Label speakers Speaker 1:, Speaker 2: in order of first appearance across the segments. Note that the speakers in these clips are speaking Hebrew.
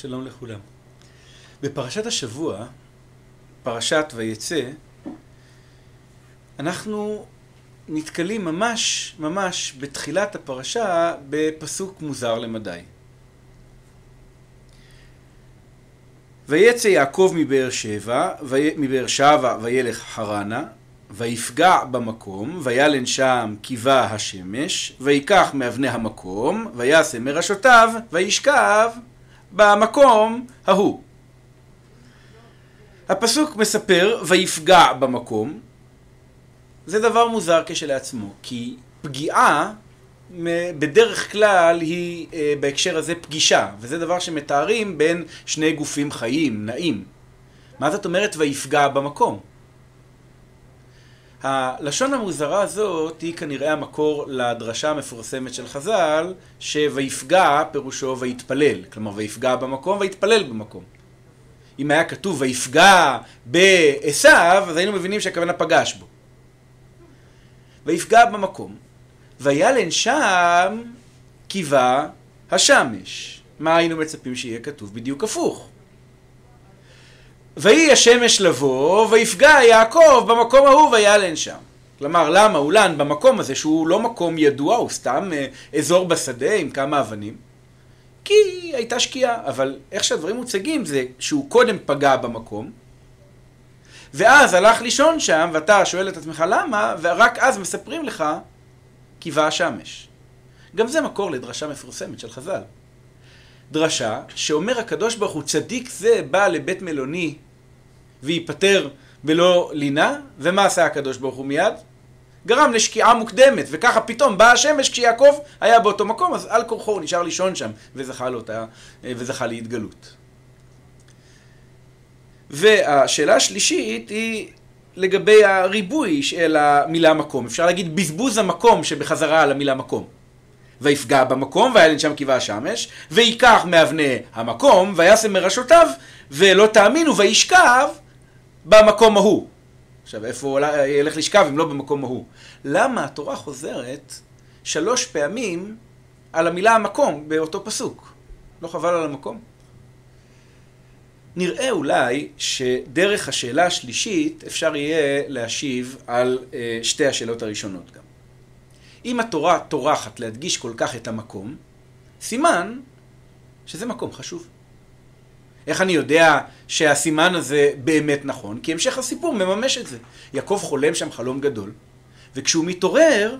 Speaker 1: שלום לכולם. בפרשת השבוע, פרשת ויצא, אנחנו נתקלים ממש ממש בתחילת הפרשה בפסוק מוזר למדי. ויצא יעקב מבאר שבע, מבאר שבע וילך חרנה, ויפגע במקום, וילן שם קיבה השמש, ויקח מאבני המקום, ויעשה מראשותיו, וישכב במקום ההוא. הפסוק מספר ויפגע במקום. זה דבר מוזר כשלעצמו, כי פגיעה בדרך כלל היא אה, בהקשר הזה פגישה, וזה דבר שמתארים בין שני גופים חיים, נעים. מה זאת אומרת ויפגע במקום? הלשון המוזרה הזאת היא כנראה המקור לדרשה המפורסמת של חז"ל, שויפגע פירושו ויתפלל. כלומר, ויפגע במקום ויתפלל במקום. אם היה כתוב ויפגע בעשו, אז היינו מבינים שהכוונה פגש בו. ויפגע במקום. וילן שם קיבה השמש. מה היינו מצפים שיהיה כתוב? בדיוק הפוך. ויהי השמש לבוא, ויפגע יעקב במקום ההוא וילן שם. כלומר, למה אולן במקום הזה, שהוא לא מקום ידוע, הוא סתם אה, אזור בשדה עם כמה אבנים? כי הייתה שקיעה, אבל איך שהדברים מוצגים זה שהוא קודם פגע במקום, ואז הלך לישון שם, ואתה שואל את עצמך למה, ורק אז מספרים לך, קיווה השמש. גם זה מקור לדרשה מפורסמת של חז"ל. דרשה שאומר הקדוש ברוך הוא צדיק זה בא לבית מלוני וייפטר בלא לינה, ומה עשה הקדוש ברוך הוא מיד? גרם לשקיעה מוקדמת, וככה פתאום באה השמש כשיעקב היה באותו מקום, אז על כורחו הוא נשאר לישון שם, וזכה, לאותה, וזכה להתגלות. והשאלה השלישית היא לגבי הריבוי של המילה מקום. אפשר להגיד בזבוז המקום שבחזרה על המילה מקום. ויפגע במקום, והיה שם קיבה השמש, ויקח מאבני המקום, וישם מראשותיו, ולא תאמינו, וישכב במקום ההוא. עכשיו, איפה ילך לשכב אם לא במקום ההוא? למה התורה חוזרת שלוש פעמים על המילה המקום באותו פסוק? לא חבל על המקום? נראה אולי שדרך השאלה השלישית אפשר יהיה להשיב על אה, שתי השאלות הראשונות גם. אם התורה טורחת להדגיש כל כך את המקום, סימן שזה מקום חשוב. איך אני יודע שהסימן הזה באמת נכון? כי המשך הסיפור מממש את זה. יעקב חולם שם חלום גדול, וכשהוא מתעורר,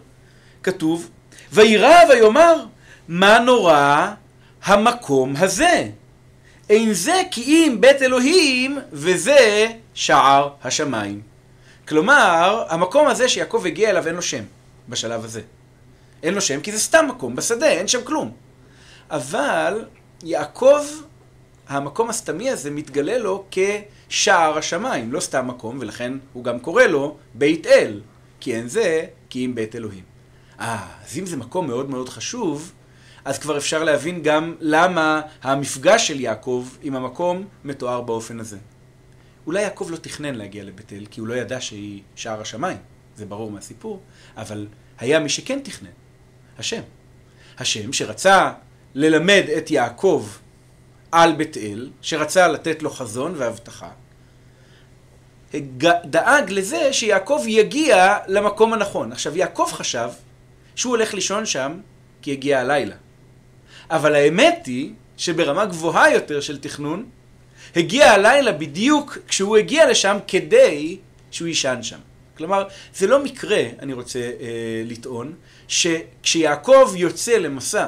Speaker 1: כתוב, וירא ויאמר, מה נורא המקום הזה? אין זה כי אם בית אלוהים, וזה שער השמיים. כלומר, המקום הזה שיעקב הגיע אליו אין לו שם בשלב הזה. אין לו שם כי זה סתם מקום בשדה, אין שם כלום. אבל יעקב המקום הסתמי הזה מתגלה לו כשער השמיים, לא סתם מקום, ולכן הוא גם קורא לו בית אל, כי אין זה כי אם בית אלוהים. אה, אז אם זה מקום מאוד מאוד חשוב, אז כבר אפשר להבין גם למה המפגש של יעקב עם המקום מתואר באופן הזה. אולי יעקב לא תכנן להגיע לבית אל, כי הוא לא ידע שהיא שער השמיים, זה ברור מהסיפור, אבל היה מי שכן תכנן, השם. השם שרצה ללמד את יעקב על בית אל, שרצה לתת לו חזון והבטחה, דאג לזה שיעקב יגיע למקום הנכון. עכשיו, יעקב חשב שהוא הולך לישון שם כי הגיע הלילה. אבל האמת היא שברמה גבוהה יותר של תכנון, הגיע הלילה בדיוק כשהוא הגיע לשם כדי שהוא יישן שם. כלומר, זה לא מקרה, אני רוצה אה, לטעון, שכשיעקב יוצא למסע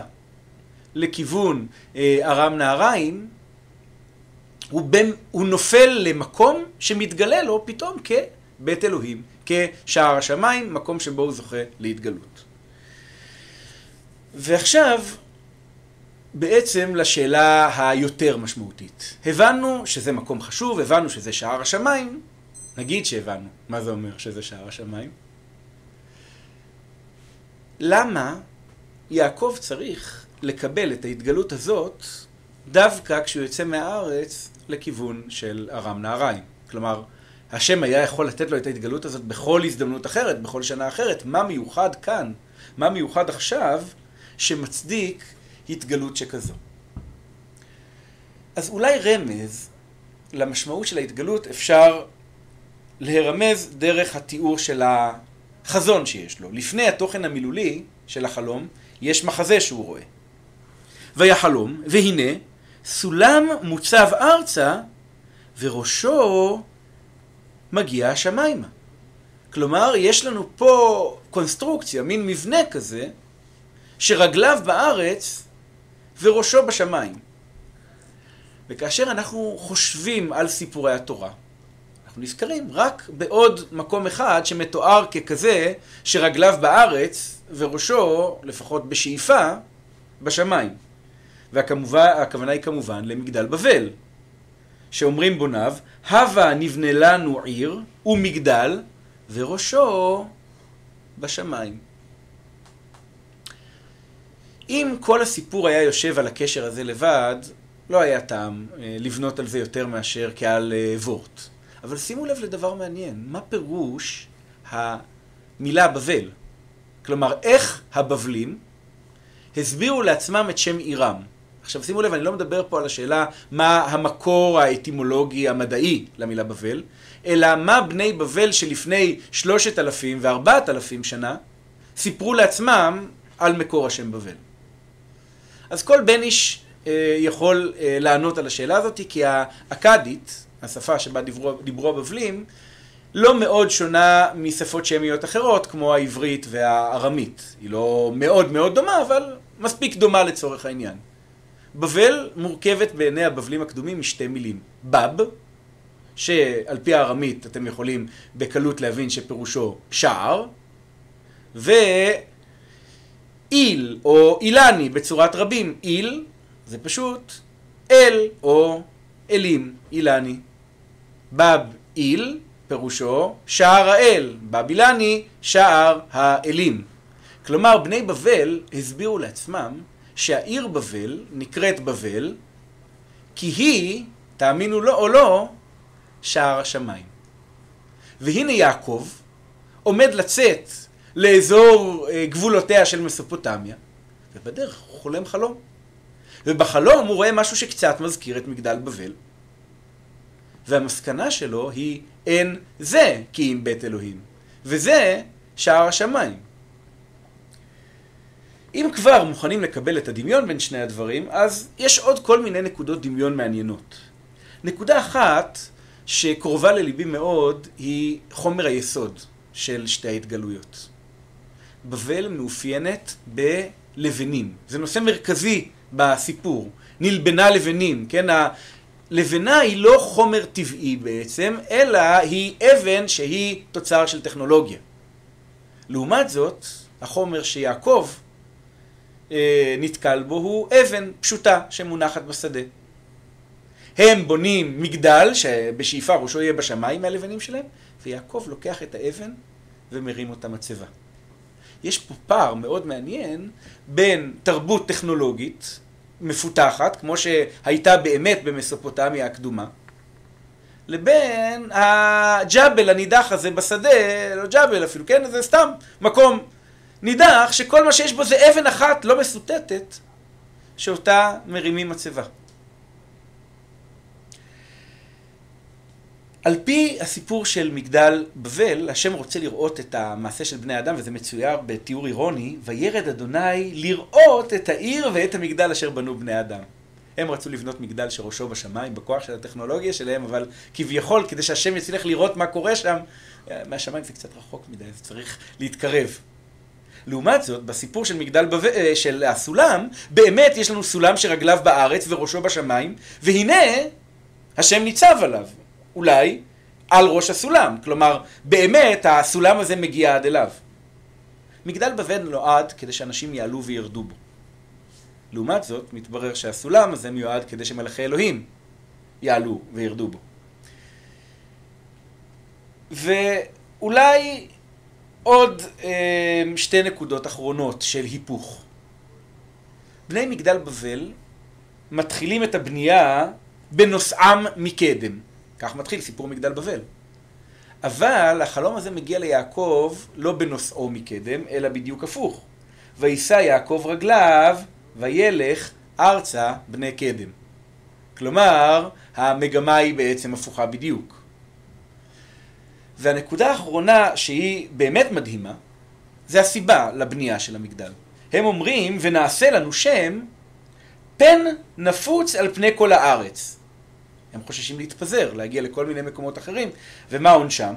Speaker 1: לכיוון אה, ארם נהריים, הוא, בין, הוא נופל למקום שמתגלה לו פתאום כבית אלוהים, כשער השמיים, מקום שבו הוא זוכה להתגלות. ועכשיו, בעצם לשאלה היותר משמעותית. הבנו שזה מקום חשוב, הבנו שזה שער השמיים, נגיד שהבנו. מה זה אומר שזה שער השמיים? למה יעקב צריך לקבל את ההתגלות הזאת דווקא כשהוא יוצא מהארץ לכיוון של ארם נהריים. כלומר, השם היה יכול לתת לו את ההתגלות הזאת בכל הזדמנות אחרת, בכל שנה אחרת. מה מיוחד כאן? מה מיוחד עכשיו שמצדיק התגלות שכזו? אז אולי רמז למשמעות של ההתגלות אפשר להרמז דרך התיאור של החזון שיש לו. לפני התוכן המילולי של החלום, יש מחזה שהוא רואה. ויחלום, והנה, סולם מוצב ארצה, וראשו מגיע השמיימה. כלומר, יש לנו פה קונסטרוקציה, מין מבנה כזה, שרגליו בארץ וראשו בשמיים. וכאשר אנחנו חושבים על סיפורי התורה, אנחנו נזכרים רק בעוד מקום אחד שמתואר ככזה שרגליו בארץ וראשו, לפחות בשאיפה, בשמיים. והכוונה היא כמובן למגדל בבל, שאומרים בוניו, הווה נבנה לנו עיר ומגדל וראשו בשמיים. אם כל הסיפור היה יושב על הקשר הזה לבד, לא היה טעם אה, לבנות על זה יותר מאשר כעל אה, וורט. אבל שימו לב לדבר מעניין, מה פירוש המילה בבל? כלומר, איך הבבלים הסבירו לעצמם את שם עירם. עכשיו שימו לב, אני לא מדבר פה על השאלה מה המקור האטימולוגי המדעי למילה בבל, אלא מה בני בבל שלפני שלושת אלפים וארבעת אלפים שנה סיפרו לעצמם על מקור השם בבל. אז כל בן איש אה, יכול אה, לענות על השאלה הזאת, כי האכדית, השפה שבה דיברו, דיברו הבבלים, לא מאוד שונה משפות שמיות אחרות, כמו העברית והארמית. היא לא מאוד מאוד דומה, אבל מספיק דומה לצורך העניין. בבל מורכבת בעיני הבבלים הקדומים משתי מילים. בב, שעל פי הארמית אתם יכולים בקלות להבין שפירושו שער, ואיל או אילני בצורת רבים. איל זה פשוט אל או אלים, אילני. בב איל פירושו שער האל, בב אילני שער האלים. כלומר, בני בבל הסבירו לעצמם שהעיר בבל נקראת בבל, כי היא, תאמינו לו או לא, שער השמיים. והנה יעקב עומד לצאת לאזור אה, גבולותיה של מסופוטמיה, ובדרך הוא חולם חלום. ובחלום הוא רואה משהו שקצת מזכיר את מגדל בבל. והמסקנה שלו היא אין זה כי אם בית אלוהים, וזה שער השמיים. אם כבר מוכנים לקבל את הדמיון בין שני הדברים, אז יש עוד כל מיני נקודות דמיון מעניינות. נקודה אחת שקרובה לליבי מאוד היא חומר היסוד של שתי ההתגלויות. בבל מאופיינת בלבנים. זה נושא מרכזי בסיפור. נלבנה לבנים, כן? הלבנה היא לא חומר טבעי בעצם, אלא היא אבן שהיא תוצר של טכנולוגיה. לעומת זאת, החומר שיעקב אה, נתקל בו הוא אבן פשוטה שמונחת בשדה. הם בונים מגדל שבשאיפה ראשו יהיה בשמיים מהלבנים שלהם, ויעקב לוקח את האבן ומרים אותה מצבה. יש פה פער מאוד מעניין בין תרבות טכנולוגית מפותחת, כמו שהייתה באמת במסופוטמיה הקדומה, לבין הג'אבל הנידח הזה בשדה, לא ג'אבל אפילו, כן? זה סתם מקום נידח שכל מה שיש בו זה אבן אחת לא מסוטטת, שאותה מרימים מצבה. על פי הסיפור של מגדל בבל, השם רוצה לראות את המעשה של בני אדם, וזה מצויר בתיאור אירוני, וירד אדוני לראות את העיר ואת המגדל אשר בנו בני אדם. הם רצו לבנות מגדל שראשו בשמיים, בכוח של הטכנולוגיה שלהם, אבל כביכול, כדי שהשם יצליח לראות מה קורה שם, מהשמיים זה קצת רחוק מדי, זה צריך להתקרב. לעומת זאת, בסיפור של מגדל בב... אה, של הסולם, באמת יש לנו סולם שרגליו בארץ וראשו בשמיים, והנה השם ניצב עליו. אולי על ראש הסולם. כלומר, באמת הסולם הזה מגיע עד אליו. מגדל בבל נועד כדי שאנשים יעלו וירדו בו. לעומת זאת, מתברר שהסולם הזה מיועד כדי שמלאכי אלוהים יעלו וירדו בו. ואולי עוד אה, שתי נקודות אחרונות של היפוך. בני מגדל בבל מתחילים את הבנייה בנוסעם מקדם. כך מתחיל סיפור מגדל בבל. אבל החלום הזה מגיע ליעקב לא בנושאו מקדם, אלא בדיוק הפוך. וישא יעקב רגליו, וילך ארצה בני קדם. כלומר, המגמה היא בעצם הפוכה בדיוק. והנקודה האחרונה שהיא באמת מדהימה, זה הסיבה לבנייה של המגדל. הם אומרים, ונעשה לנו שם, פן נפוץ על פני כל הארץ. הם חוששים להתפזר, להגיע לכל מיני מקומות אחרים, ומה עונשם?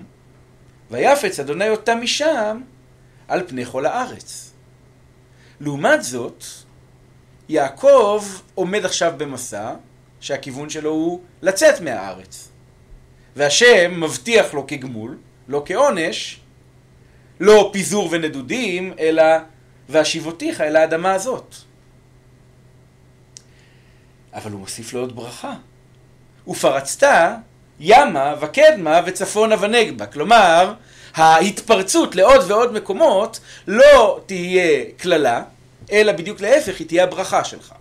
Speaker 1: ויפץ אדוני אותם משם על פני כל הארץ. לעומת זאת, יעקב עומד עכשיו במסע, שהכיוון שלו הוא לצאת מהארץ. והשם מבטיח לו כגמול, לא כעונש, לא פיזור ונדודים, אלא והשיבותיך אל האדמה הזאת. אבל הוא מוסיף לו עוד ברכה. ופרצת ימה וקדמה וצפונה ונגבה. כלומר, ההתפרצות לעוד ועוד מקומות לא תהיה קללה, אלא בדיוק להפך, היא תהיה הברכה שלך.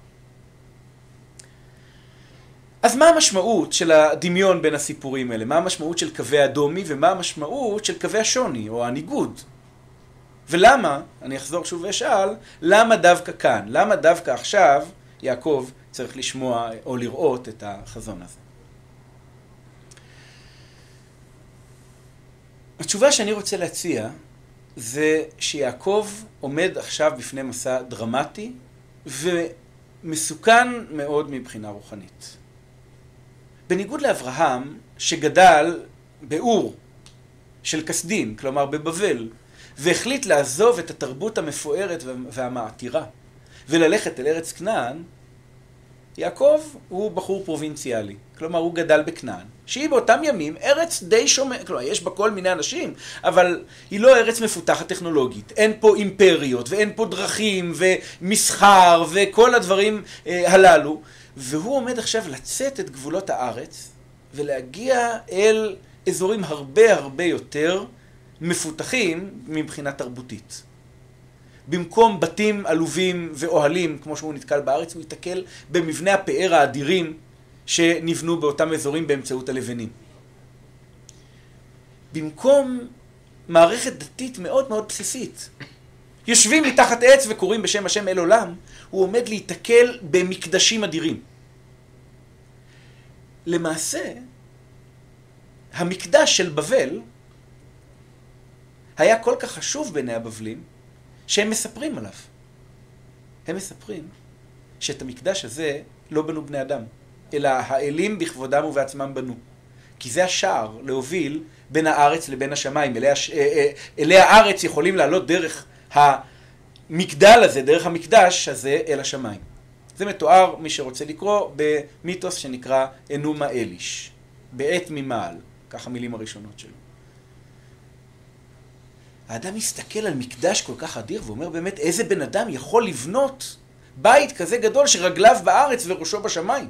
Speaker 1: אז מה המשמעות של הדמיון בין הסיפורים האלה? מה המשמעות של קווי הדומי ומה המשמעות של קווי השוני או הניגוד? ולמה, אני אחזור שוב ואשאל, למה דווקא כאן? למה דווקא עכשיו יעקב צריך לשמוע או לראות את החזון הזה? התשובה שאני רוצה להציע זה שיעקב עומד עכשיו בפני מסע דרמטי ומסוכן מאוד מבחינה רוחנית. בניגוד לאברהם, שגדל באור של כסדים, כלומר בבבל, והחליט לעזוב את התרבות המפוארת והמעתירה וללכת אל ארץ כנען, יעקב הוא בחור פרובינציאלי, כלומר הוא גדל בכנען, שהיא באותם ימים ארץ די שומעת, כלומר יש בה כל מיני אנשים, אבל היא לא ארץ מפותחת טכנולוגית, אין פה אימפריות ואין פה דרכים ומסחר וכל הדברים אה, הללו, והוא עומד עכשיו לצאת את גבולות הארץ ולהגיע אל אזורים הרבה הרבה יותר מפותחים מבחינה תרבותית. במקום בתים עלובים ואוהלים, כמו שהוא נתקל בארץ, הוא ייתקל במבנה הפאר האדירים שנבנו באותם אזורים באמצעות הלבנים. במקום מערכת דתית מאוד מאוד בסיסית, יושבים מתחת עץ וקוראים בשם השם אל עולם, הוא עומד להיתקל במקדשים אדירים. למעשה, המקדש של בבל היה כל כך חשוב בעיני הבבלים, שהם מספרים עליו. הם מספרים שאת המקדש הזה לא בנו בני אדם, אלא האלים בכבודם ובעצמם בנו. כי זה השער להוביל בין הארץ לבין השמיים. אלי, הש... אה, אה, אלי הארץ יכולים לעלות דרך המגדל הזה, דרך המקדש הזה, אל השמיים. זה מתואר, מי שרוצה לקרוא, במיתוס שנקרא אנומה אליש, בעת ממעל, כך המילים הראשונות שלו. האדם מסתכל על מקדש כל כך אדיר ואומר באמת איזה בן אדם יכול לבנות בית כזה גדול שרגליו בארץ וראשו בשמיים.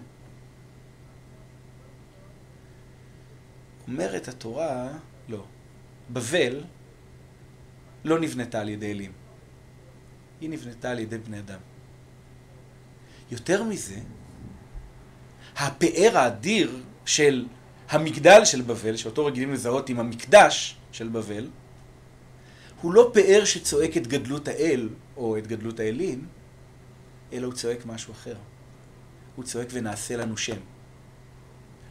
Speaker 1: אומרת התורה, לא. בבל לא נבנתה על ידי אלים. היא נבנתה על ידי בני אדם. יותר מזה, הפאר האדיר של המגדל של בבל, שאותו רגילים לזהות עם המקדש של בבל, הוא לא פאר שצועק את גדלות האל, או את גדלות האלים, אלא הוא צועק משהו אחר. הוא צועק ונעשה לנו שם.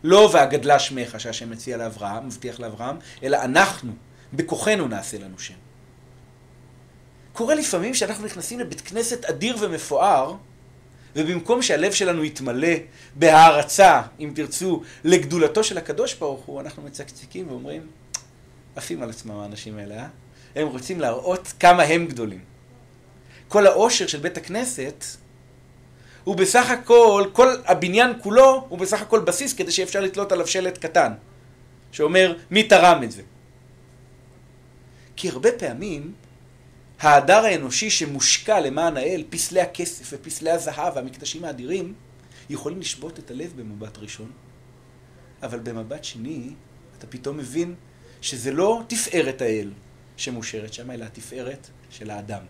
Speaker 1: לא והגדלה שמך שהשם מציע לאברהם, מבטיח לאברהם, אלא אנחנו, בכוחנו נעשה לנו שם. קורה לפעמים שאנחנו נכנסים לבית כנסת אדיר ומפואר, ובמקום שהלב שלנו יתמלא בהערצה, אם תרצו, לגדולתו של הקדוש ברוך הוא, אנחנו מצקצקים ואומרים, עפים על עצמם האנשים האלה, אה? הם רוצים להראות כמה הם גדולים. כל העושר של בית הכנסת הוא בסך הכל, כל הבניין כולו הוא בסך הכל בסיס כדי שאפשר לתלות עליו שלט קטן, שאומר מי תרם את זה. כי הרבה פעמים ההדר האנושי שמושקע למען האל, פסלי הכסף ופסלי הזהב והמקדשים האדירים, יכולים לשבות את הלב במבט ראשון, אבל במבט שני אתה פתאום מבין שזה לא תפארת האל, שמושרת שם, אלא התפארת של האדם.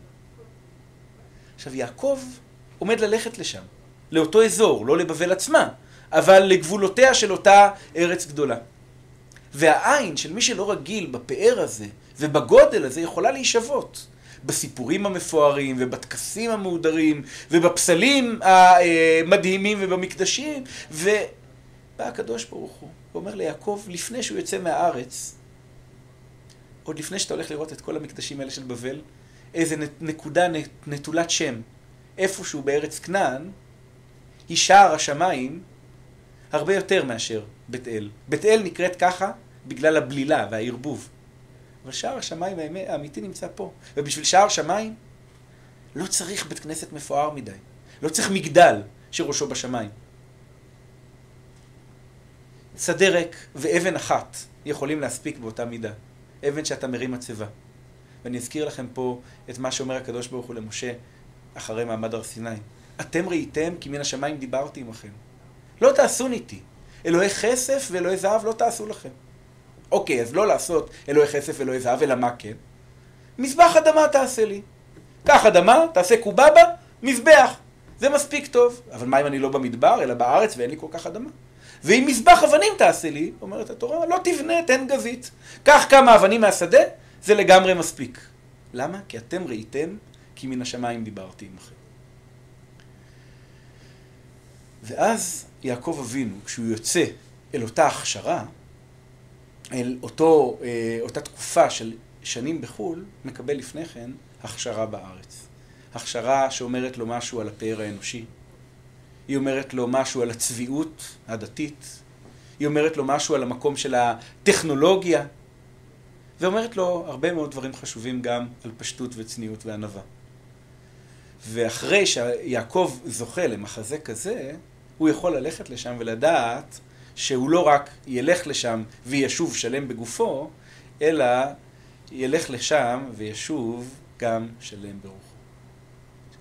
Speaker 1: עכשיו, יעקב עומד ללכת לשם, לאותו אזור, לא לבבל עצמה, אבל לגבולותיה של אותה ארץ גדולה. והעין של מי שלא רגיל בפאר הזה ובגודל הזה יכולה להישבות. בסיפורים המפוארים ובטקסים המהודרים ובפסלים המדהימים ובמקדשים בא הקדוש ברוך הוא, ואומר ליעקב, לפני שהוא יוצא מהארץ, עוד לפני שאתה הולך לראות את כל המקדשים האלה של בבל, איזה נקודה נטולת שם, איפשהו בארץ כנען, היא שער השמיים הרבה יותר מאשר בית אל. בית אל נקראת ככה בגלל הבלילה והערבוב. אבל שער השמיים האמיתי נמצא פה. ובשביל שער שמיים לא צריך בית כנסת מפואר מדי. לא צריך מגדל שראשו בשמיים. שדה ריק ואבן אחת יכולים להספיק באותה מידה. אבן שאתה מרים מצבה. ואני אזכיר לכם פה את מה שאומר הקדוש ברוך הוא למשה אחרי מעמד הר סיני. אתם ראיתם כי מן השמיים דיברתי עמכם. לא תעשו איתי. אלוהי כסף ואלוהי זהב לא תעשו לכם. אוקיי, אז לא לעשות אלוהי כסף ואלוהי זהב, אלא מה כן? מזבח אדמה תעשה לי. קח אדמה, תעשה קובבה, מזבח. זה מספיק טוב. אבל מה אם אני לא במדבר, אלא בארץ ואין לי כל כך אדמה? ואם מזבח אבנים תעשה לי, אומרת התורה, לא תבנה, תן גזית. קח כמה אבנים מהשדה, זה לגמרי מספיק. למה? כי אתם ראיתם, כי מן השמיים דיברתי עמכם. ואז יעקב אבינו, כשהוא יוצא אל אותה הכשרה, אל אותו, אה, אותה תקופה של שנים בחו"ל, מקבל לפני כן הכשרה בארץ. הכשרה שאומרת לו משהו על הפאר האנושי, היא אומרת לו משהו על הצביעות הדתית, היא אומרת לו משהו על המקום של הטכנולוגיה, ואומרת לו הרבה מאוד דברים חשובים גם על פשטות וצניעות וענווה. ואחרי שיעקב זוכה למחזה כזה, הוא יכול ללכת לשם ולדעת שהוא לא רק ילך לשם וישוב שלם בגופו, אלא ילך לשם וישוב גם שלם ברוחו.